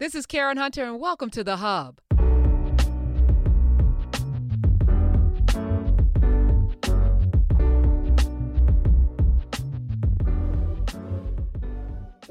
This is Karen Hunter, and welcome to The Hub.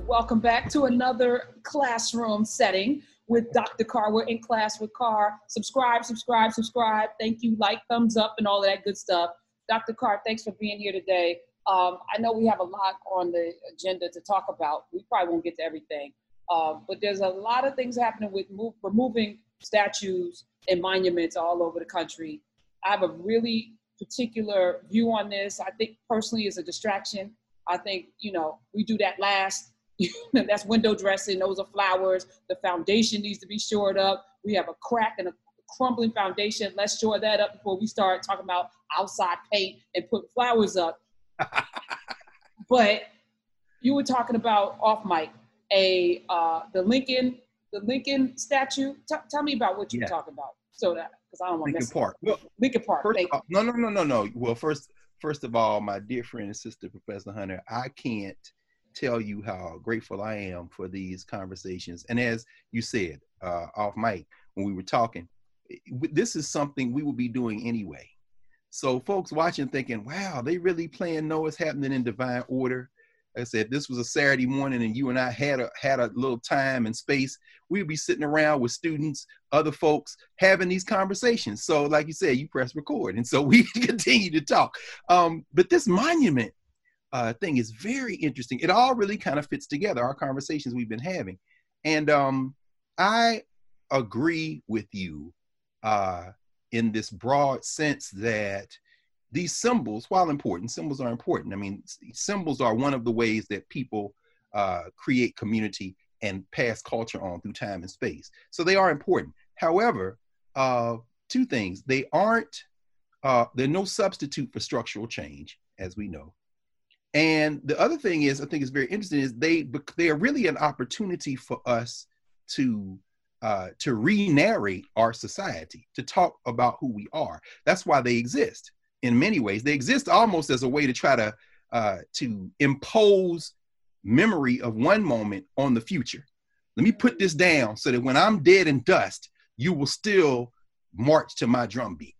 Welcome back to another classroom setting with Dr. Carr. We're in class with Carr. Subscribe, subscribe, subscribe. Thank you. Like, thumbs up, and all of that good stuff. Dr. Carr, thanks for being here today. Um, I know we have a lot on the agenda to talk about. We probably won't get to everything, uh, but there's a lot of things happening with move, removing statues and monuments all over the country. I have a really particular view on this. I think personally is a distraction. I think, you know, we do that last. That's window dressing. Those are flowers. The foundation needs to be shored up. We have a crack and a crumbling foundation. Let's shore that up before we start talking about outside paint and put flowers up. but you were talking about off mic a uh, the Lincoln the Lincoln statue. T- tell me about what you're yeah. talking about. So that because I don't want to Lincoln Park. Well, Lincoln Park. First all, no, no, no, no, no. Well, first, first of all, my dear friend and sister, Professor Hunter, I can't tell you how grateful I am for these conversations. And as you said uh, off mic when we were talking, this is something we will be doing anyway. So folks watching thinking, wow, they really playing know what's happening in divine order. I said, this was a Saturday morning and you and I had a had a little time and space. We'd be sitting around with students, other folks, having these conversations. So, like you said, you press record. And so we continue to talk. Um, but this monument uh, thing is very interesting. It all really kind of fits together, our conversations we've been having. And um, I agree with you uh, in this broad sense that these symbols, while important, symbols are important. I mean, symbols are one of the ways that people uh, create community and pass culture on through time and space. So they are important. However, uh, two things: they aren't. Uh, they're no substitute for structural change, as we know. And the other thing is, I think is very interesting, is they they are really an opportunity for us to uh, to re-narrate our society, to talk about who we are. That's why they exist. In many ways, they exist almost as a way to try to uh, to impose memory of one moment on the future. Let me put this down so that when I'm dead and dust, you will still march to my drum beat.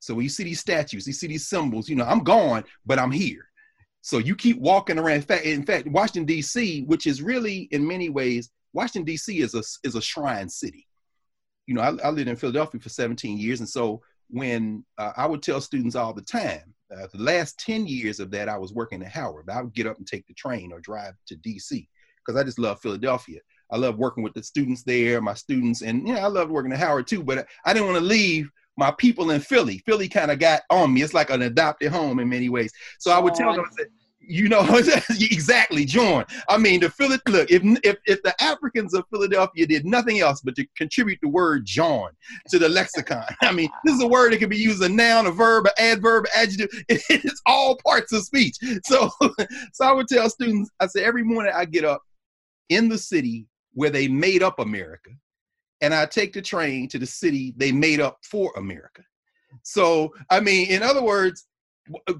So when you see these statues, you see these symbols, you know, I'm gone, but I'm here. So you keep walking around. In fact, in fact, Washington D.C., which is really in many ways Washington D.C. is a is a shrine city. You know, I, I lived in Philadelphia for 17 years, and so when uh, I would tell students all the time, uh, the last 10 years of that, I was working at Howard. I would get up and take the train or drive to DC because I just love Philadelphia. I love working with the students there, my students, and yeah, I loved working at Howard too. But I didn't want to leave my people in Philly. Philly kind of got on me. It's like an adopted home in many ways. So I would tell them, I said, you know exactly jawn. I mean the Philly, look if, if if the africans of philadelphia did nothing else but to contribute the word jawn to the lexicon i mean this is a word that can be used a noun a verb an adverb adjective it's all parts of speech. So so i would tell students i say every morning i get up in the city where they made up america and i take the train to the city they made up for america. So i mean in other words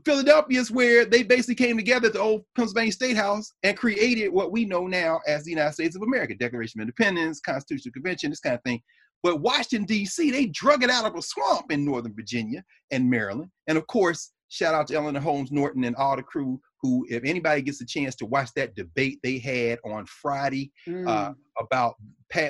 Philadelphia is where they basically came together at the old Pennsylvania State House and created what we know now as the United States of America, Declaration of Independence, Constitutional Convention, this kind of thing. But Washington, D.C., they drug it out of a swamp in Northern Virginia and Maryland. And of course, shout out to Eleanor Holmes Norton and all the crew who, if anybody gets a chance to watch that debate they had on Friday mm. uh, about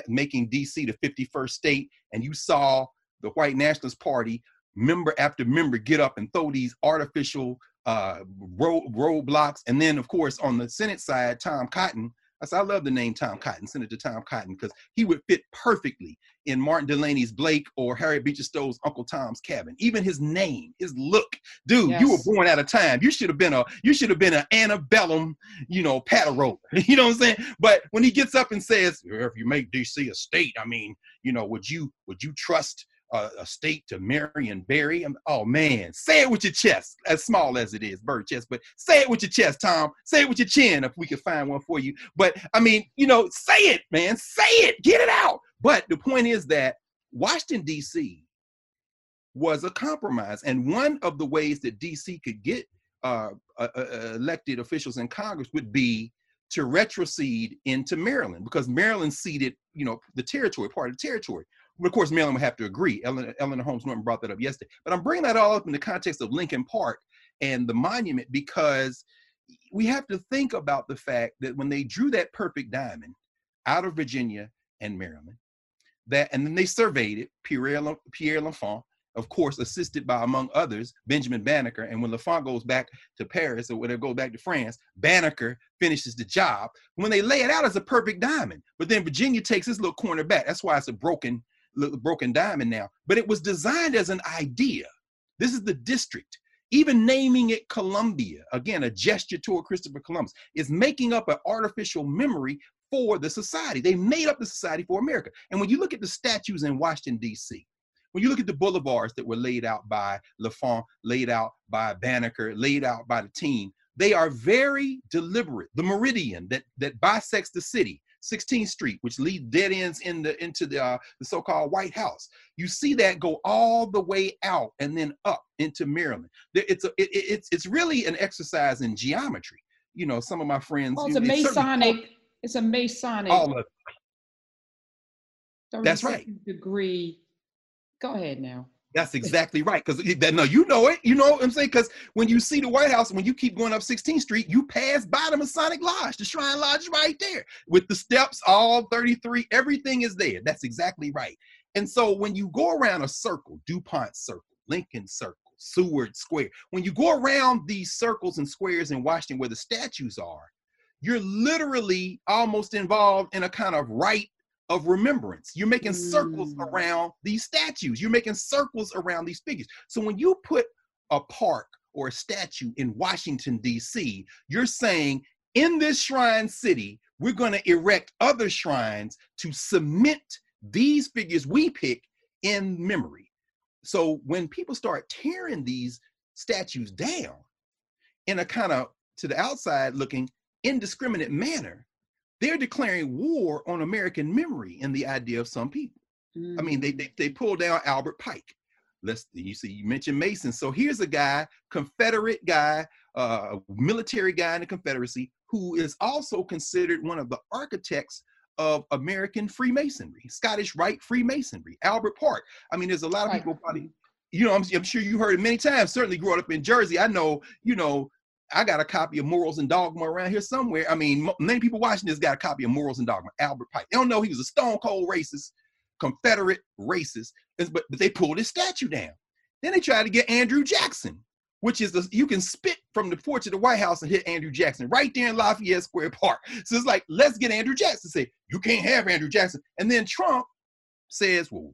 making D.C. the 51st state, and you saw the White Nationalist Party member after member get up and throw these artificial uh, road, roadblocks. And then, of course, on the Senate side, Tom Cotton. I said, I love the name Tom Cotton, Senator Tom Cotton, because he would fit perfectly in Martin Delany's Blake or Harriet Beecher Stowe's Uncle Tom's Cabin. Even his name, his look, dude, yes. you were born out of time. You should have been a, you should have been an antebellum, you know, paddle You know what I'm saying? But when he gets up and says, if you make DC a state, I mean, you know, would you, would you trust a, a, state to marry and bury. I'm, oh man, say it with your chest, as small as it is, bird chest, but say it with your chest, Tom. Say it with your chin if we can find one for you. But I mean, you know, say it, man, say it, get it out. But the point is that Washington, D.C. was a compromise. And one of the ways that D.C. could get uh, uh, uh, elected officials in Congress would be to retrocede into Maryland because Maryland ceded, you know, the territory, part of the territory. But of course, Maryland would have to agree. Ellen, Eleanor Holmes Norton brought that up yesterday. But I'm bringing that all up in the context of Lincoln Park and the monument because we have to think about the fact that when they drew that perfect diamond out of Virginia and Maryland, that and then they surveyed it, Pierre, Pierre L'Enfant, of course, assisted by, among others, Benjamin Banneker. And when L'Enfant goes back to Paris or when it goes back to France, Banneker finishes the job. When they lay it out as a perfect diamond, but then Virginia takes this little corner back. That's why it's a broken, broken diamond now. But it was designed as an idea. This is the district. Even naming it Columbia, again, a gesture toward Christopher Columbus, is making up an artificial memory for the society. They made up the society for America. And when you look at the statues in Washington, D.C., when you look at the boulevards that were laid out by L'Enfant, laid out by Banneker, laid out by the team, they are very deliberate. The meridian that, that bisects the city, 16th Street, which leads dead ends in the, into the, uh, the so-called White House. You see that go all the way out and then up into Maryland. It's, a, it, it's, it's really an exercise in geometry. You know, some of my friends. Well, it's a Masonic. It's a Masonic. All of That's right. Degree Go ahead now. That's exactly right. Because no, you know it. You know what I'm saying? Because when you see the White House, when you keep going up 16th Street, you pass by the Masonic Lodge. The Shrine Lodge is right there with the steps, all 33. Everything is there. That's exactly right. And so when you go around a circle, DuPont Circle, Lincoln Circle, Seward Square, when you go around these circles and squares in Washington where the statues are, you're literally almost involved in a kind of rite of remembrance. You're making circles mm. around these statues. You're making circles around these figures. So when you put a park or a statue in Washington, D.C., you're saying in this shrine city, we're going to erect other shrines to cement these figures we pick in memory. So when people start tearing these statues down in a kind of to the outside looking indiscriminate manner, they're declaring war on American memory and the idea of some people. Mm. I mean, they, mm. they they pull down Albert Pike. Let's you see, you mentioned Mason. So here's a guy, Confederate guy, uh, military guy in the Confederacy, who is also considered one of the architects of American Freemasonry, Scottish Rite Freemasonry, Albert Park. I mean, there's a lot of people probably, you know, I'm, I'm sure you heard it many times. Certainly, growing up in Jersey, I know, you know, I got a copy of Morals and Dogma around here somewhere. I mean, many people watching this got a copy of Morals and Dogma, Albert Pike. They don't know he was a stone cold racist, Confederate racist, but, but they pulled his statue down. Then they tried to get Andrew Jackson, which is the, you can spit from the porch of the White House and hit Andrew Jackson right there in Lafayette Square Park. So it's like, let's get Andrew Jackson say, you can't have Andrew Jackson. And then Trump says, well,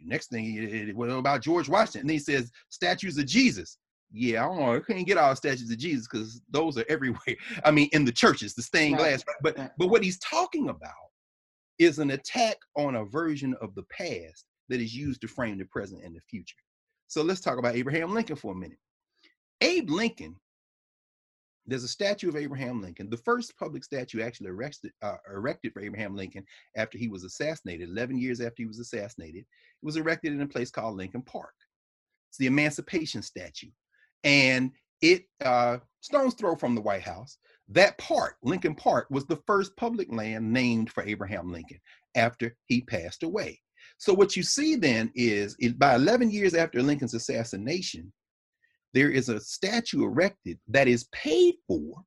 next thing, what about George Washington? And he says, statues of Jesus yeah, I don't know. I couldn't get all statues of Jesus because those are everywhere. I mean, in the churches, the stained right. glass. But but what he's talking about is an attack on a version of the past that is used to frame the present and the future. So let's talk about Abraham Lincoln for a minute. Abe Lincoln, there's a statue of Abraham Lincoln, the first public statue actually erected, uh, erected for Abraham Lincoln after he was assassinated, 11 years after he was assassinated. It was erected in a place called Lincoln Park. It's the Emancipation Statue and it uh, stone's throw from the White House. That park, Lincoln Park, was the first public land named for Abraham Lincoln after he passed away. So what you see then is, is by 11 years after Lincoln's assassination, there is a statue erected that is paid for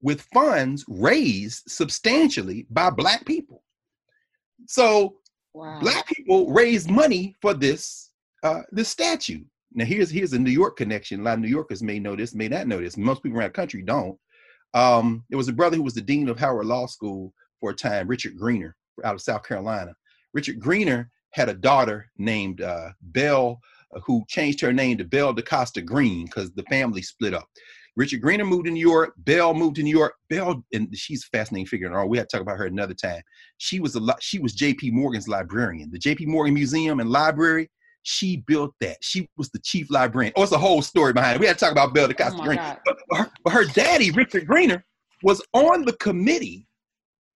with funds raised substantially by black people. So wow. black people raised money for this uh, this statue. Now here's here's a New York connection. A lot of New Yorkers may know this, may not know this. Most people around the country don't. Um, there was a brother who was the dean of Howard Law School for a time, Richard Greener, out of South Carolina. Richard Greener had a daughter named uh, Belle, uh, who changed her name to Belle da Costa Greene because the family split up. Richard Greener moved to New York. Belle moved to New York. Belle, and she's a fascinating figure. And we had to talk about her another time. She was a. She was J.P. Morgan's librarian. The J.P. Morgan Museum and Library she built that. She was the chief librarian. Oh, it's a whole story behind it. We had to talk about Belle da Costa oh Greene. But, her, but her daddy, Richard Greener, was on the committee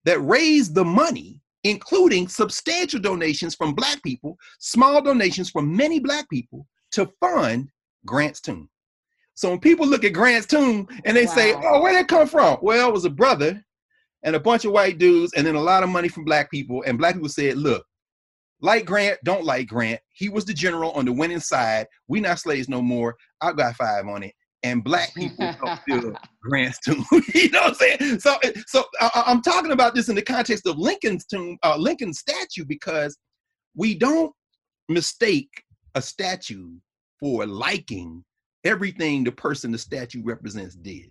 that raised the money, including substantial donations from Black people, small donations from many Black people to fund Grant's tomb. So when people look at Grant's tomb and they wow. say, "Oh, where did it come from?" Well, it was a brother and a bunch of white dudes, and then a lot of money from black people. And black people said, look, like Grant, don't like Grant. He was the general on the winning side. We not slaves no more. I got five on it. And black people don't feel Grant's tomb. you know what I'm saying? So, so I, am talking about this in the context of Lincoln's tomb, uh, Lincoln's statue, because we don't mistake a statue for liking everything the person the statue represents did.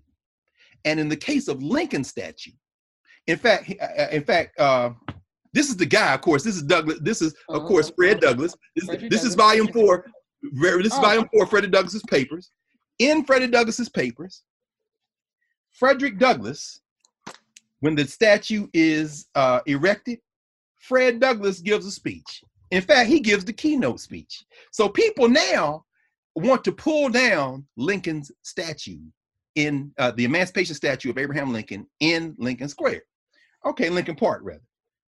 And in the case of Lincoln statue, in fact, uh, uh, in fact, uh, this is the guy. Of course, this is Douglass. This is of course uh-huh. Fred Douglass. This, this is volume four. This is oh. volume four. Freddie Douglass's papers. In Freddie Douglass's papers, Frederick Douglass, when the statue is uh, erected, Fred Douglass gives a speech. In fact, he gives the keynote speech. So people now want to pull down Lincoln's statue in uh, the Emancipation Statue of Abraham Lincoln in Lincoln Square. Okay, Lincoln Park, rather.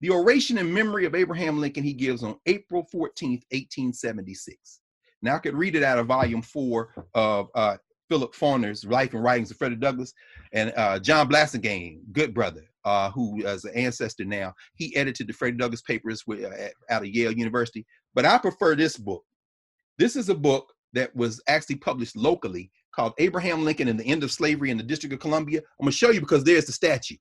The oration in memory of Abraham Lincoln he gives on April 14th, 1876. Now I could read it out of volume four of uh, Philip Foner's Life and Writings of Frederick Douglass and uh, John Blassingame, good brother, uh, who is an ancestor now. He edited the Frederick Douglass papers with, uh, out of Yale University. But I prefer this book. This is a book that was actually published locally called Abraham Lincoln and the End of Slavery in the District of Columbia. I'm gonna show you because there's the statue.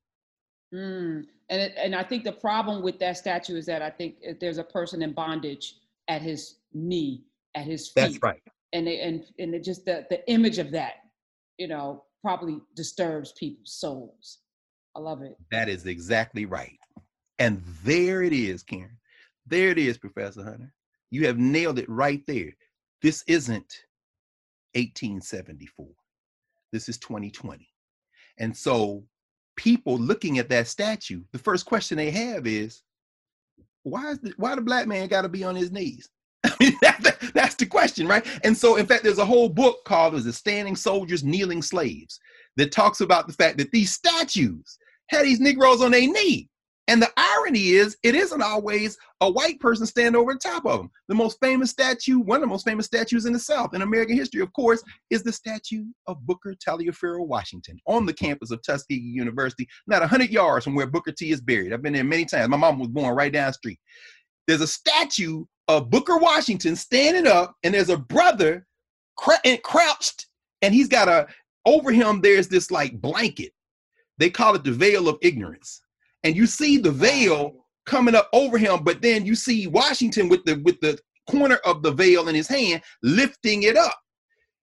Mm. And it, and I think the problem with that statue is that I think there's a person in bondage at his knee, at his feet. That's right. And they, and and it just the the image of that, you know, probably disturbs people's souls. I love it. That is exactly right. And there it is, Karen. There it is, Professor Hunter. You have nailed it right there. This isn't 1874. This is 2020. And so people looking at that statue, the first question they have is, why is the, why the black man got to be on his knees? I mean, that, that's the question, right? And so, in fact, there's a whole book called "Is the Standing Soldiers, Kneeling Slaves" that talks about the fact that these statues had these Negroes on their knee. And the irony is, it isn't always a white person standing over the top of them. The most famous statue, one of the most famous statues in the South in American history, of course, is the statue of Booker Taliaferro Washington on the campus of Tuskegee University, not 100 yards from where Booker T is buried. I've been there many times. My mom was born right down the street. There's a statue of Booker Washington standing up, and there's a brother crouched, and he's got a, over him, there's this like blanket. They call it the veil of ignorance and you see the veil coming up over him, but then you see Washington with the with the corner of the veil in his hand lifting it up.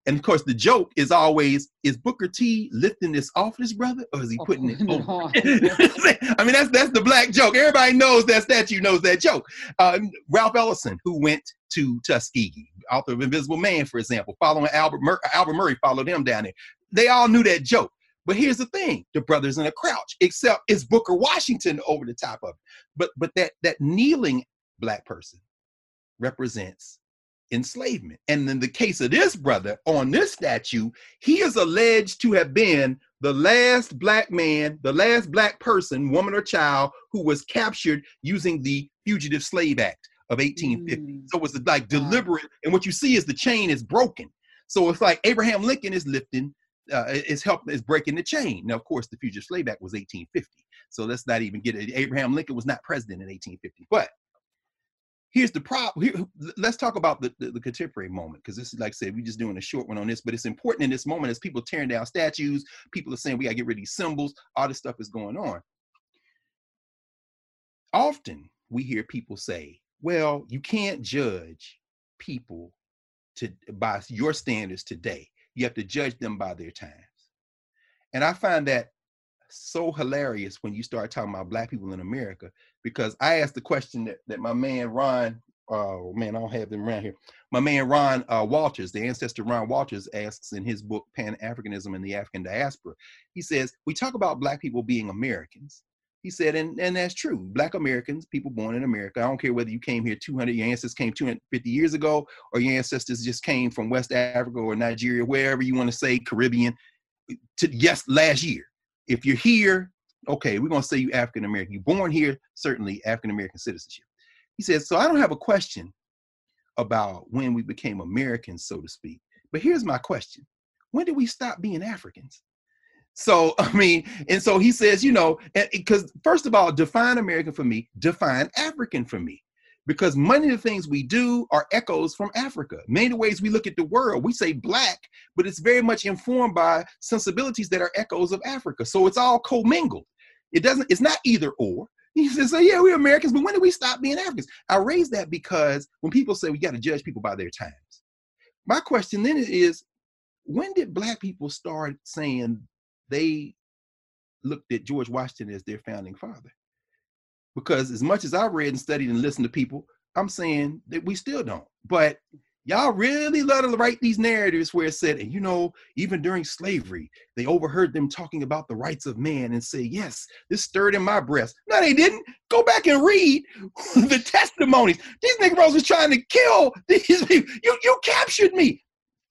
And of course, the joke is always: Is Booker T lifting this off his brother, or is he putting it on? I mean, that's that's the black joke. Everybody knows that statue knows that joke. Uh, Ralph Ellison, who went to Tuskegee, author of Invisible Man, for example, following Albert Mur- Albert Murray, followed him down there. They all knew that joke. But here's the thing: the brothers in a crouch, except it's Booker Washington over the top of it. But but that that kneeling black person represents enslavement. And in the case of this brother on this statue, he is alleged to have been the last black man, the last black person, woman or child, who was captured using the Fugitive Slave Act of 1850. Mm. So it was like deliberate. And what you see is the chain is broken. So it's like Abraham Lincoln is lifting uh, is helping is breaking the chain. Now, of course, the Fugitive Slave Act was 1850, so let's not even get it. Abraham Lincoln was not president in 1850. But here's the problem. Here, let's talk about the, the, the contemporary moment because this is like I said, we're just doing a short one on this, but it's important in this moment as people tearing down statues. People are saying we got to get rid of these symbols. All this stuff is going on. Often we hear people say, "Well, you can't judge people to by your standards today." You have to judge them by their times. And I find that so hilarious when you start talking about black people in America, because I asked the question that, that my man Ron, oh man, I don't have them around here. My man Ron uh, Walters, the ancestor Ron Walters, asks in his book Pan Africanism and the African Diaspora. He says, We talk about black people being Americans, he said, and, and that's true. Black Americans, people born in America, I don't care whether you came here 200, your ancestors came 250 years ago, or your ancestors just came from West Africa or Nigeria, wherever you want to say, Caribbean, to yes, last year. If you're here, okay, we're going to say you African American. You're born here, certainly African American citizenship. He says, so I don't have a question about when we became Americans, so to speak. But here's my question When did we stop being Africans? So I mean, and so he says, you know, because first of all, define American for me, define African for me. Because many of the things we do are echoes from Africa. Many of the ways we look at the world, we say black, but it's very much informed by sensibilities that are echoes of Africa. So it's all commingled. It doesn't, it's not either or. He says, so yeah, we're Americans, but when did we stop being Africans? I raise that because when people say we got to judge people by their times, my question then is, when did black people start saying they looked at George Washington as their founding father? Because as much as I've read and studied and listened to people, I'm saying that we still don't. But y'all really love to write these narratives where it said, and you know, even during slavery, they overheard them talking about the rights of man and say, yes, this stirred in my breast. No, they didn't. Go back and read the testimonies. These Negroes was trying to kill these people. You, you captured me.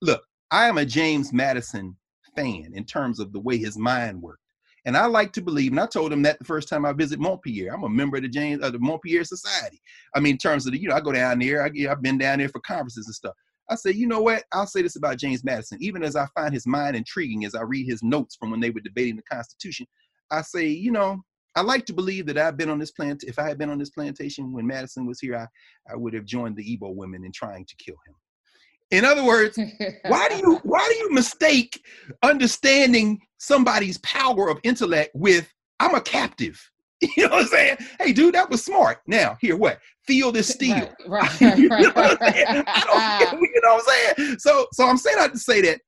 Look, I am a James Madison fan in terms of the way his mind worked. And I like to believe, and I told him that the first time I visit Montpelier. I'm a member of the James of the Montpelier Society. I mean, in terms of the, you know, I go down there. I, I've been down there for conferences and stuff. I say, you know what? I'll say this about James Madison. Even as I find his mind intriguing as I read his notes from when they were debating the Constitution, I say, you know, I like to believe that I've been on this plant. If I had been on this plantation when Madison was here, I, I would have joined the Igbo women in trying to kill him. In other words, why do you why do you mistake understanding somebody's power of intellect with I'm a captive? You know what I'm saying? Hey, dude, that was smart. Now, here, what? Feel this steel. Right, right, you, know what I'm saying? I don't, you know what I'm saying? So, so I'm saying that to say that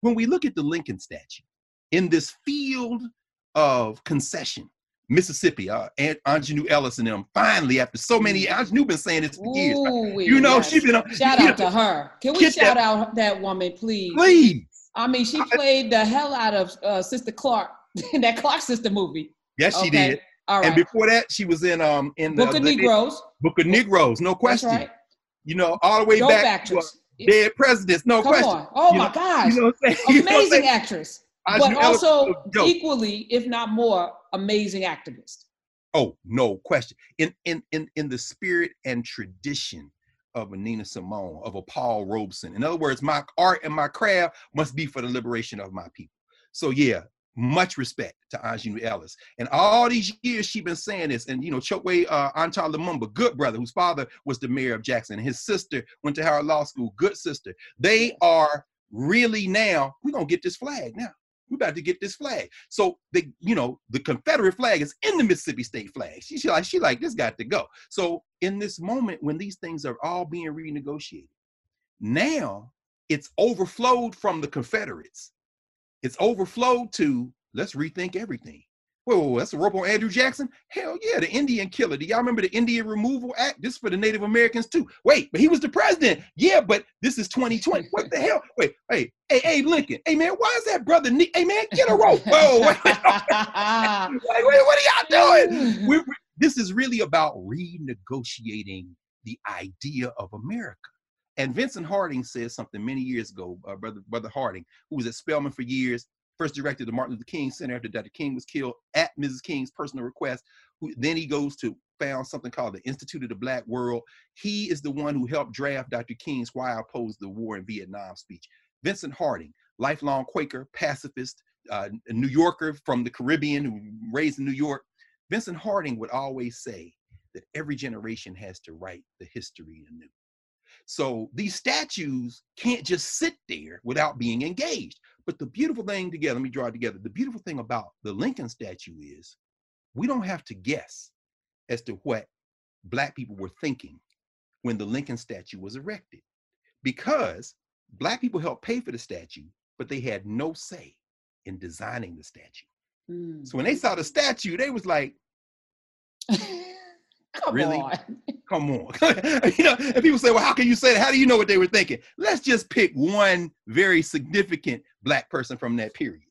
when we look at the Lincoln statue in this field of concession, Mississippi, uh, Aunt Aunjanue Ellis and them. Finally, after so many, mm. Aunjanue been saying this for years. Ooh, you know, yes. she been. Shout out to her. Can we shout that, out that woman, please? Please. I mean, she played the hell out of uh, Sister Clark in that Clark Sister movie. Yes, she okay. did. All right. And before that, she was in um in the Book of the, Negroes. Book of Negroes, no question. Right. You know, all the way Dope back actress. to uh, Dead Presidents, no Come question. On. Oh you my know, gosh. You know Amazing actress. But also equally, if not more, amazing activist. Oh, no question. In in in in the spirit and tradition of a Nina Simone, of a Paul Robeson. In other words, my art and my craft must be for the liberation of my people. So yeah, much respect to Aunjanue Ellis. And all these years she's been saying this. And you know, Chokwe uh, Antar Lumumba, good brother, whose father was the mayor of Jackson. His sister went to Howard Law School, good sister. They are really now, we're gonna get this flag now we're about to get this flag. So the, you know, the Confederate flag is in the Mississippi State flag. She, she like, she like, this got to go. So in this moment when these things are all being renegotiated, now it's overflowed from the Confederates. It's overflowed to let's rethink everything. Whoa, whoa, that's a rope on Andrew Jackson? Hell yeah, the Indian killer. Do y'all remember the Indian Removal Act? This is for the Native Americans too. Wait, but he was the president. Yeah, but this is 2020. What the hell? Wait, hey, hey, Abe Lincoln. Hey man, why is that brother? Ne- hey man, get a rope. Whoa, wait, wait, wait, what are y'all doing? We're, this is really about renegotiating the idea of America. And Vincent Harding said something many years ago, uh, brother, brother Harding, who was at Spelman for years first directed the Martin Luther King Center after Dr. King was killed at Mrs. King's personal request. Then he goes to found something called the Institute of the Black World. He is the one who helped draft Dr. King's Why I Oppose the War in Vietnam speech. Vincent Harding, lifelong Quaker, pacifist, uh, a New Yorker from the Caribbean who raised in New York. Vincent Harding would always say that every generation has to write the history anew. So these statues can't just sit there without being engaged. But the beautiful thing together, let me draw it together. The beautiful thing about the Lincoln statue is we don't have to guess as to what Black people were thinking when the Lincoln statue was erected because Black people helped pay for the statue, but they had no say in designing the statue. Mm. So when they saw the statue, they was like, Come really? on. Come on. you know, and people say, well, how can you say that? How do you know what they were thinking? Let's just pick one very significant black person from that period.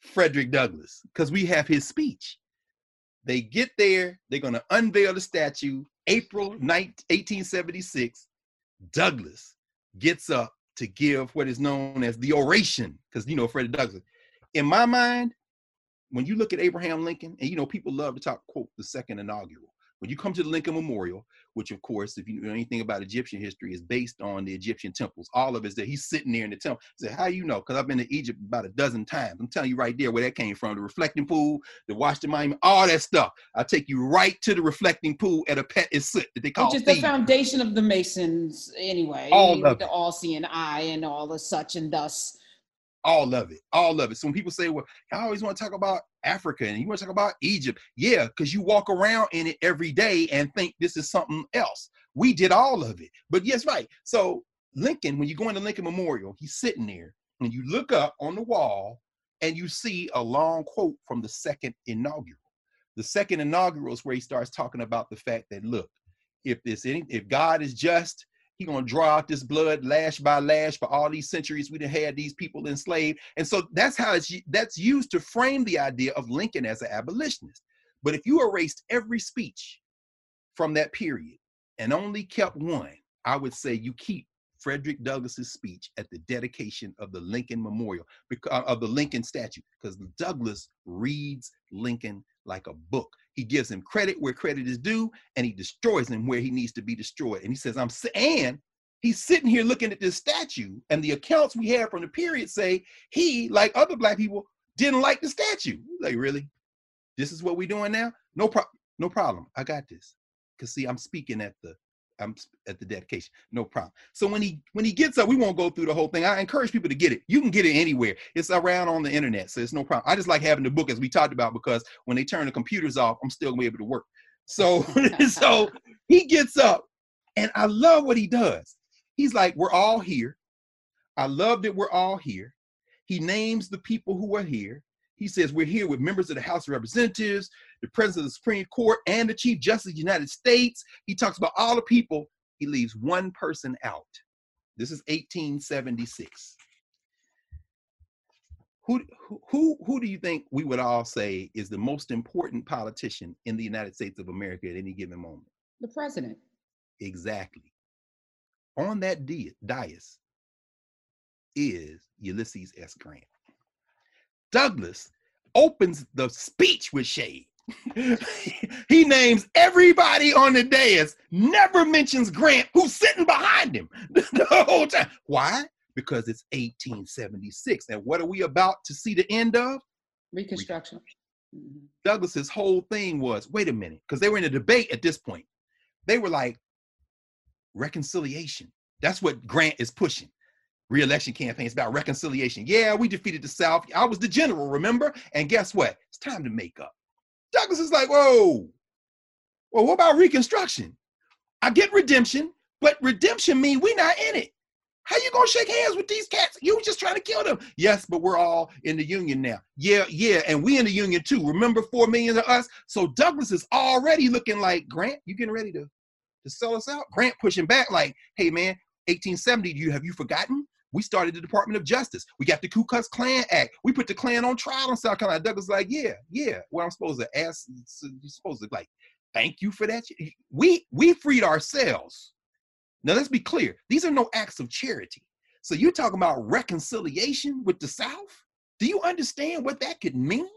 Frederick Douglass, because we have his speech. They get there, they're going to unveil the statue, April 19, 1876. Douglass gets up to give what is known as the oration, because you know Frederick Douglass. In my mind, when you look at Abraham Lincoln, and you know people love to talk quote the second inaugural, when you come to the Lincoln Memorial, which of course, if you know anything about Egyptian history, is based on the Egyptian temples. All of it is that he's sitting there in the temple. I said, how you know? Because I've been to Egypt about a dozen times. I'm telling you right there where that came from. The reflecting pool, the Washington monument, all that stuff. I'll take you right to the reflecting pool at Apet Isut that they call Which is the foundation of the Masons anyway. All of the all-seeing eye and all the such and thus all of it all of it so when people say well i always want to talk about africa and you want to talk about egypt? Yeah because you walk around in it every day and think this is something else. We did all of it but yes right. So lincoln when you go into lincoln memorial he's sitting there and you look up on the wall and you see a long quote from the second inaugural. The second inaugural is where he starts talking about the fact that look if this any if god is just He's gonna draw out this blood lash by lash for all these centuries we have had these people enslaved. And so that's how it's that's used to frame the idea of Lincoln as an abolitionist. But if you erased every speech from that period and only kept one, I would say you keep Frederick Douglass's speech at the dedication of the Lincoln Memorial uh, of the Lincoln statue, because Douglass reads Lincoln like a book. He gives him credit where credit is due, and he destroys him where he needs to be destroyed. And he says, I'm and he's sitting here looking at this statue, and the accounts we have from the period say he, like other black people, didn't like the statue. Like, really? This is what we're doing now? No problem. No problem. I got this. Cause see, I'm speaking at the I'm at the dedication, no problem. So when he when he gets up, we won't go through the whole thing. I encourage people to get it. You can get it anywhere. It's around on the internet, so it's no problem. I just like having the book as we talked about because when they turn the computers off, I'm still gonna be able to work. So so he gets up, and I love what he does. He's like, "We're all here." I love that we're all here. He names the people who are here. He says, We're here with members of the House of Representatives, the President of the Supreme Court, and the Chief Justice of the United States. He talks about all the people. He leaves one person out. This is 1876. Who, who, who do you think we would all say is the most important politician in the United States of America at any given moment? The president. Exactly. On that dais is Ulysses S. Grant. Douglass opens the speech with shade. he names everybody on the dais, never mentions Grant, who's sitting behind him the whole time. Why? Because it's 1876. And what are we about to see the end of? Reconstruction. Mm-hmm. Whole thing was wait a minute, because they were in a debate at this point. They were like, reconciliation. That's what Grant is pushing reelection campaign. It's about reconciliation. Yeah, we defeated the South. I was the general, remember? And guess what? It's time to make up. Douglass is like, whoa, well, what about reconstruction? I get redemption, but redemption mean we not in it. How you gonna shake hands with these cats? You just trying to kill them. Yes, but we're all in the union now. Yeah, yeah, and we in the union too. Remember, four million of us. So Douglass is already looking like Grant. You getting ready to to sell us out? Grant pushing back like, hey man, 1870. Do you have you forgotten? We started the Department of Justice. We got the Ku Klux Klan Act. We put the Klan on trial in South Carolina. Douglass like, yeah, yeah. Well, I'm supposed to ask, you're supposed to like, thank you for that. We we freed ourselves. Now let's be clear. These are no acts of charity. So you're talking about reconciliation with the South? Do you understand what that could mean?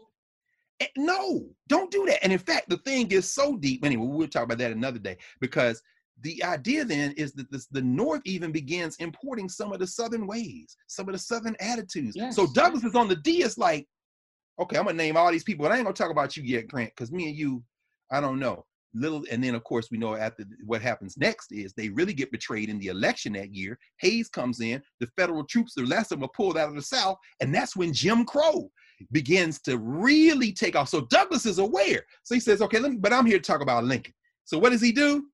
Eh, no, don't do that. And in fact, the thing is so deep. Anyway, we'll talk about that another day because the idea then is that this, the North even begins importing some of the Southern ways, some of the Southern attitudes. Yes. So Douglass is on the D. It's like, okay, I'm gonna name all these people, but I ain't gonna talk about you yet, Grant, because me and you, I don't know. Little, and then of course we know after what happens next is they really get betrayed in the election that year. Hayes comes in, the federal troops, the last of them are pulled out of the South, and that's when Jim Crow begins to really take off. So Douglass is aware. So he says, okay, me, but I'm here to talk about Lincoln. So what does he do?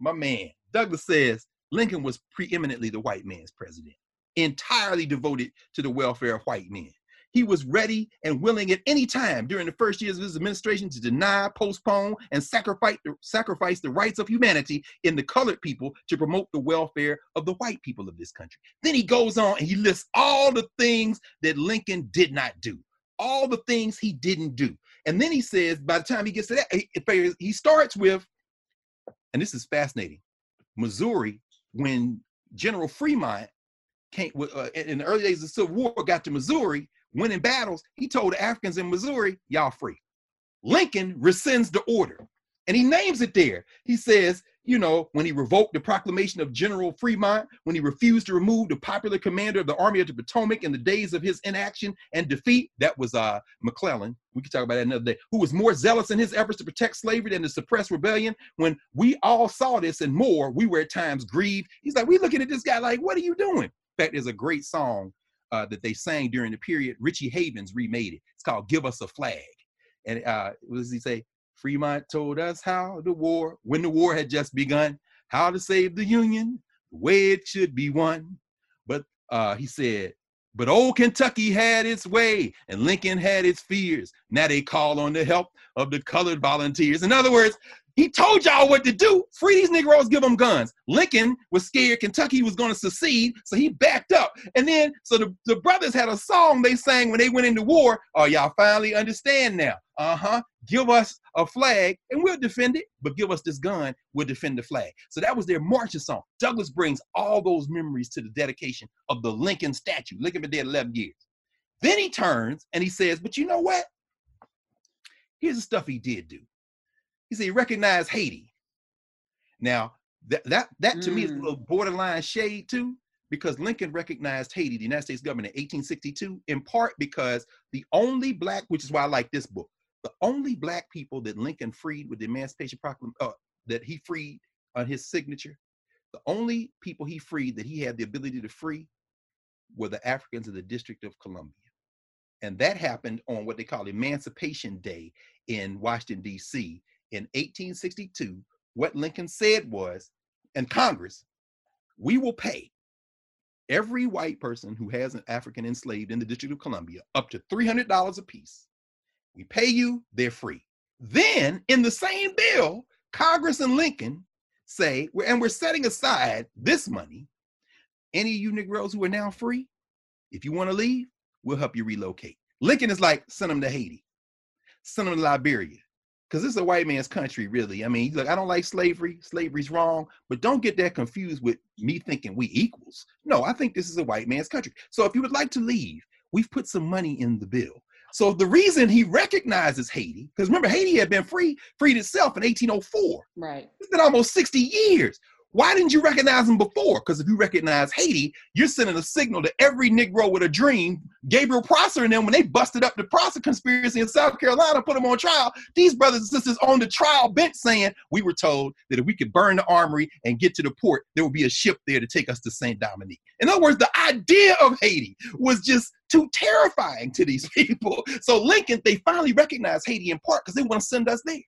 My man, Douglass says Lincoln was preeminently the white man's president, entirely devoted to the welfare of white men. He was ready and willing at any time during the first years of his administration to deny, postpone, and sacrifice the, sacrifice the rights of humanity in the colored people to promote the welfare of the white people of this country. Then he goes on and he lists all the things that Lincoln did not do, all the things he didn't do. And then he says, by the time he gets to that, he, he starts with and this is fascinating. Missouri, when General Fremont came uh, in the early days of the Civil War, got to Missouri, winning battles, he told the Africans in Missouri, "Y'all free." Lincoln rescinds the order. And he names it there. He says, you know, when he revoked the proclamation of General Fremont, when he refused to remove the popular commander of the Army of the Potomac in the days of his inaction and defeat, that was uh, McClellan. We could talk about that another day. Who was more zealous in his efforts to protect slavery than to suppress rebellion? When we all saw this and more, we were at times grieved. He's like, we looking at this guy like, what are you doing? In fact, there's a great song uh, that they sang during the period. Richie Havens remade it. It's called "Give Us a Flag," and uh, what does he say? Fremont told us how the war, when the war had just begun, how to save the Union, the way it should be won. But uh, he said, but old Kentucky had its way and Lincoln had its fears. Now they call on the help of the colored volunteers. In other words, he told y'all what to do. Free these Negroes, give them guns. Lincoln was scared Kentucky was going to secede, so he backed up. And then, so the, the brothers had a song they sang when they went into war. Oh, y'all finally understand now. Uh huh. Give us a flag and we'll defend it, but give us this gun, we'll defend the flag. So that was their marching song. Douglass brings all those memories to the dedication of the Lincoln statue. Lincoln been dead 11 years. Then he turns and he says, But you know what? Here's the stuff he did do. He said he recognized Haiti. Now, that that that to mm. me is a mm. little borderline shade too, because Lincoln recognized Haiti, the United States government in 1862, in part because the only black, which is why I like this book, the only black people that Lincoln freed with the Emancipation Proclamation, uh, that he freed on his signature, the only people he freed that he had the ability to free were the Africans of the District of Columbia. And that happened on what they call Emancipation Day in Washington, D.C in 1862, what Lincoln said was, and Congress, we will pay every white person who has an African enslaved in the District of Columbia up to $300 a piece. We pay you, they're free. Then, in the same bill, Congress and Lincoln say, and we're setting aside this money. Any of you Negroes who are now free, if you want to leave, we'll help you relocate. Lincoln is like, send them to Haiti, send them to Liberia, because this is a white man's country, really. I mean, like, I don't like slavery. Slavery's wrong, but don't get that confused with me thinking we equals. No, I think this is a white man's country. So if you would like to leave, we've put some money in the bill. So the reason he recognizes Haiti, because remember, Haiti had been free, freed itself in 1804. Right. It's been almost 60 years. Why didn't you recognize him before? Because if you recognize Haiti, you're sending a signal to every Negro with a dream. Gabriel Prosser and them, when they busted up the Prosser conspiracy in South Carolina, put them on trial, these brothers and sisters on the trial bench saying, We were told that if we could burn the armory and get to the port, there would be a ship there to take us to St. Dominique. In other words, the idea of Haiti was just too terrifying to these people. So Lincoln, they finally recognized Haiti in part because they want to send us there.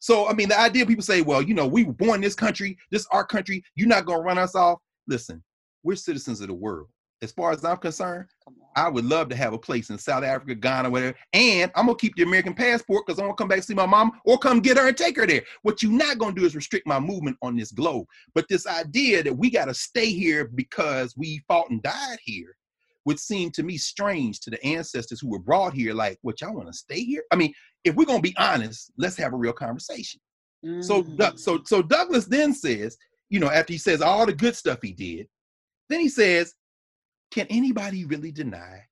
So, I mean, the idea people say, well, you know, we were born in this country, this our country, you're not going to run us off. Listen, we're citizens of the world. As far as I'm concerned, I would love to have a place in South Africa, Ghana, whatever. And I'm gonna keep the American passport because I'm gonna come back see my mom or come get her and take her there. What you're not gonna do is restrict my movement on this globe. But this idea that we gotta stay here because we fought and died here would seem to me strange to the ancestors who were brought here. Like, what y'all want to stay here? I mean, if we're gonna be honest, let's have a real conversation. Mm. So, so, so Douglass then says, you know, after he says all the good stuff he did, then he says, can anybody really deny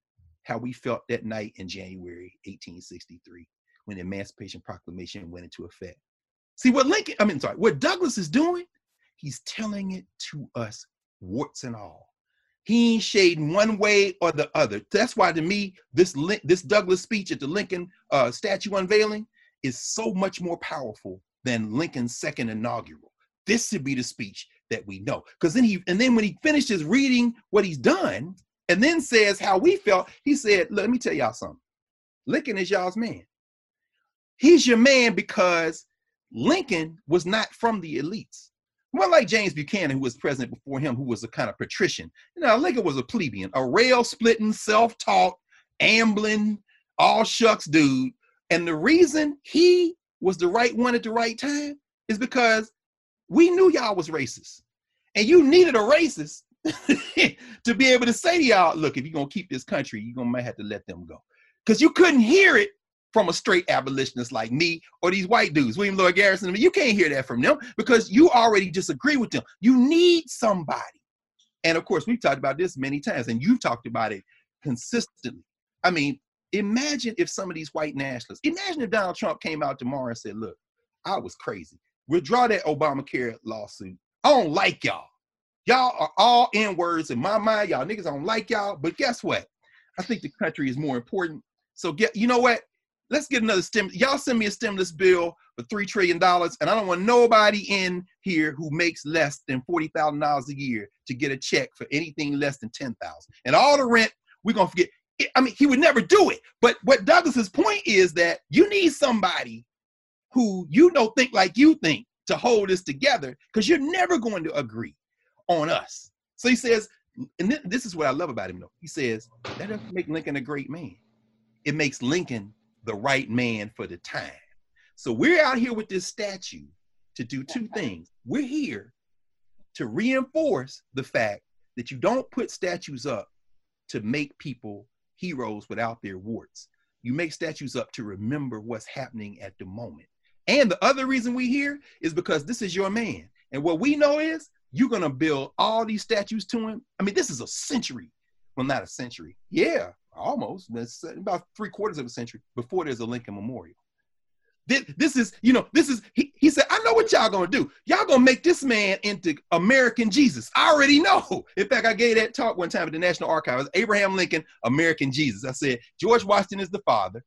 how we felt that night in January 1863 when the Emancipation Proclamation went into effect? See what Lincoln, I mean, sorry, what Douglass is doing, he's telling it to us, warts and all. He ain't shading one way or the other. That's why, to me, this this Douglass speech at the Lincoln uh, statue unveiling is so much more powerful than Lincoln's second inaugural. This should be the speech that we know. Because then he and then when he finishes reading what he's done, and then says how we felt, he said, "Let me tell y'all something. Lincoln is y'all's man. He's your man because Lincoln was not from the elites. Well, like James Buchanan, who was president before him, who was a kind of patrician. Now, Lincoln was a plebeian, a rail splitting, self taught, ambling, all shucks dude. And the reason he was the right one at the right time is because we knew y'all was racist. And you needed a racist to be able to say to y'all, look, if you're going to keep this country, you're going to have to let them go. Because you couldn't hear it from a straight abolitionist like me or these white dudes, William Lloyd Garrison. I mean, you can't hear that from them because you already disagree with them. You need somebody. And of course, we've talked about this many times, and you've talked about it consistently. I mean, imagine if some of these white nationalists, imagine if Donald Trump came out tomorrow and said, Look, I was crazy. Withdraw that Obamacare lawsuit. I don't like y'all. Y'all are all N words in my mind. Y'all niggas don't like y'all. But guess what? I think the country is more important. So get you know what? Let's get another stim. Y'all send me a stimulus bill for three trillion dollars, and I don't want nobody in here who makes less than forty thousand dollars a year to get a check for anything less than ten thousand. And all the rent, we're gonna forget. I mean, he would never do it. But what Douglass's point is that you need somebody who you know think like you think to hold this together, because you're never going to agree on us. So he says, and this is what I love about him though. He says, that doesn't make Lincoln a great man. It makes Lincoln the right man for the time. So we're out here with this statue to do two things. We're here to reinforce the fact that you don't put statues up to make people heroes without their warts. You make statues up to remember what's happening at the moment. And the other reason we here is because this is your man. And what we know is you're gonna build all these statues to him. I mean, this is a century. Well, not a century. Yeah, almost. About three quarters of a century before there's a Lincoln Memorial. This, this is, you know, this is, he, he said, I know what y'all gonna do. Y'all gonna make this man into American Jesus. I already know. In fact, I gave that talk one time at the National Archives. Abraham Lincoln, American Jesus. I said, George Washington is the father.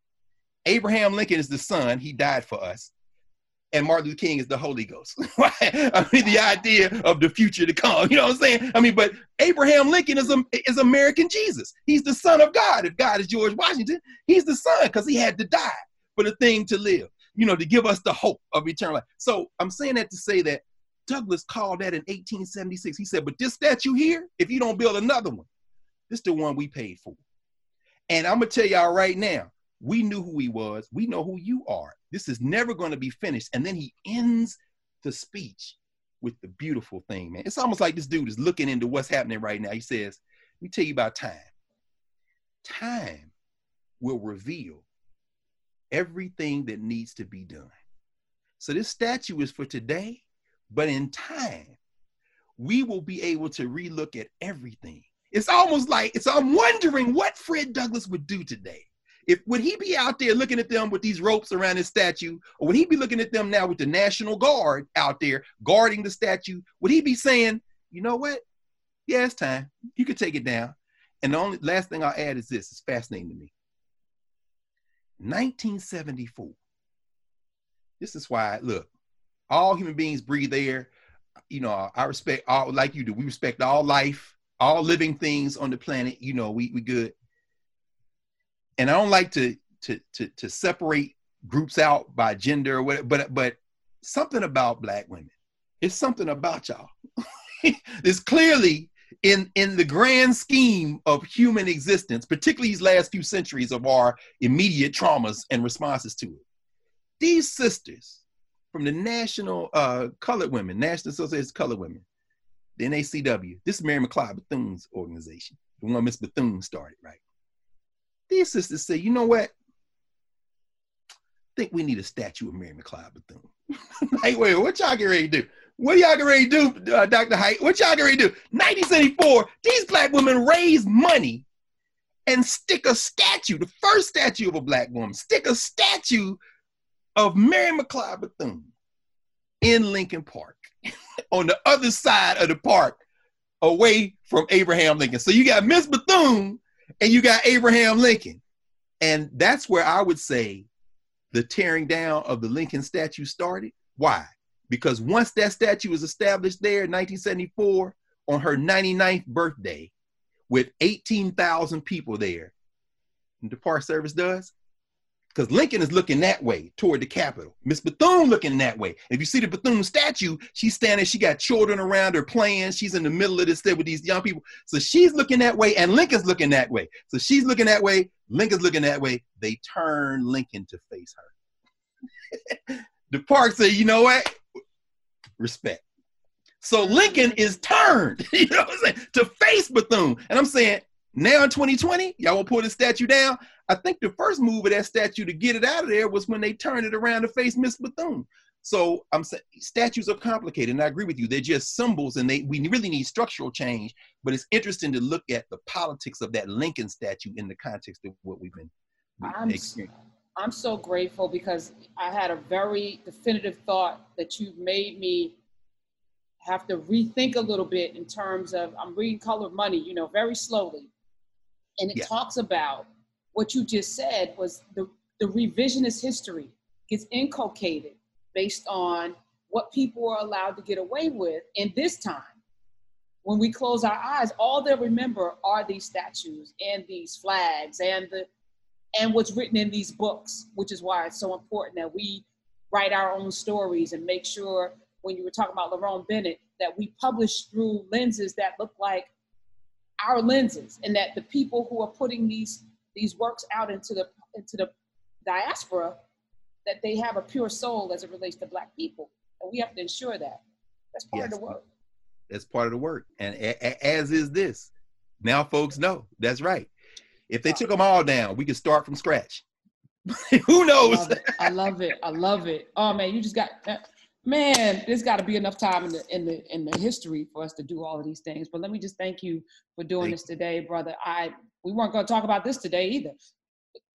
Abraham Lincoln is the son. He died for us and Martin Luther King is the Holy Ghost. I mean, the idea of the future to come. You know what I'm saying? I mean, but Abraham Lincoln is, a, is American Jesus. He's the son of God. If God is George Washington, he's the son because he had to die for the thing to live, you know, to give us the hope of eternal life. So I'm saying that to say that Douglass called that in 1876. He said, but this statue here, if you don't build another one, this is the one we paid for. And I'm to tell y'all right now, we knew who he was. We know who you are. This is never going to be finished. And then he ends the speech with the beautiful thing, man. It's almost like this dude is looking into what's happening right now. He says, Let me tell you about time. Time will reveal everything that needs to be done. So this statue is for today, but in time, we will be able to relook at everything. It's almost like it's I'm wondering what Fred Douglass would do today if would he be out there looking at them with these ropes around his statue, or would he be looking at them now with the National Guard out there guarding the statue? Would he be saying, you know what? Yeah, it's time. You can take it down. And the only last thing I'll add is this: it's fascinating to me. 1974. This is why, look, all human beings breathe air. You know, I respect all like you do. We respect all life, all living things on the planet. You know, we we good and I don't like to to to to separate groups out by gender or whatever, but but something about black women. It's something about y'all. it's clearly in in the grand scheme of human existence, particularly these last few centuries of our immediate traumas and responses to it. These sisters from the National uh, Colored Women, National Association of Colored Women, the NACW. This is Mary McLeod Bethune's organization, the one Miss Bethune started, right? These sisters say, you know what? I think we need a statue of Mary McLeod Bethune. like, wait, what y'all get ready to do? What y'all get ready to do, uh, Dr. Height? What y'all get ready to do? 1974, these black women raise money and stick a statue, the first statue of a black woman, stick a statue of Mary McLeod Bethune in Lincoln Park on the other side of the park away from Abraham Lincoln. So you got Miss Bethune and you got Abraham Lincoln. And that's where I would say the tearing down of the Lincoln statue started. Why? Because once that statue was established there in 1974 on her 99th birthday with 18,000 people there, the Park Service does, because Lincoln is looking that way toward the Capitol. Miss Bethune looking that way. If you see the Bethune statue, she's standing, she got children around her playing. She's in the middle of this thing with these young people. So she's looking that way, and Lincoln's looking that way. So she's looking that way, Lincoln's looking that way. They turn Lincoln to face her. the park said, you know what? Respect. So Lincoln is turned, you know what I'm saying, to face Bethune. And I'm saying, now in 2020, y'all will pull the statue down. I think the first move of that statue to get it out of there was when they turned it around to face Miss Bethune. So I'm saying statues are complicated, and I agree with you. They're just symbols, and they we really need structural change. But it's interesting to look at the politics of that Lincoln statue in the context of what we've been. I'm, I'm so grateful because I had a very definitive thought that you made me have to rethink a little bit in terms of I'm reading Color of Money, you know, very slowly. And it Yeah. talks about what you just said was the, the revisionist history gets inculcated based on what people are allowed to get away with And this time. When we close our eyes, all they'll remember are these statues and these flags and the and what's written in these books, which is why it's so important that we write our own stories and make sure when you were talking about Lerone Bennett, that we publish through lenses that look like our lenses and that the people who are putting these these works out into the into the diaspora that they have a pure soul as it relates to black people and we have to ensure that that's part of the work That's part of the work. And a- a- as is this. Now folks know. That's right. If they uh, took them all down, we could start from scratch. Who I knows? love. I love it. I love it. Oh man, you just got man. There's got to be enough time in the in the in the history for us to do all of these things. But let me just thank you for doing Thank this today, brother. I we weren't going to talk about this today either.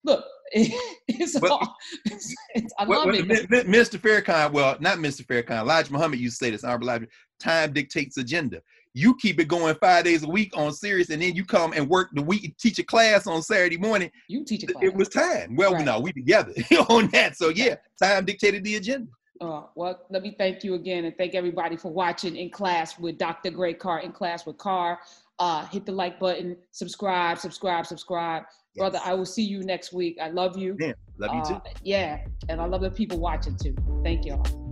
Look, it's But- all. It's, it's, I Well, love well, it. Mr. Farrakhan, well, not Mr. Farrakhan, Elijah Muhammad used to say this, Honorable Elijah, time dictates agenda. You keep it going five days a week on Sirius, and then you come and work the week, teach a class on Saturday morning. You teach a class. It was time. Well, Right. no, we together on that. So yeah, time dictated the agenda. Uh, well, let me thank you again and thank everybody for watching in class with Dr. Greg Carr, in class with Carr. Uh, hit the like button, subscribe, subscribe, subscribe. Brother, I will see you next week. I love you. Yeah, love you too. Uh, yeah, and I love the people watching too. Thank y'all.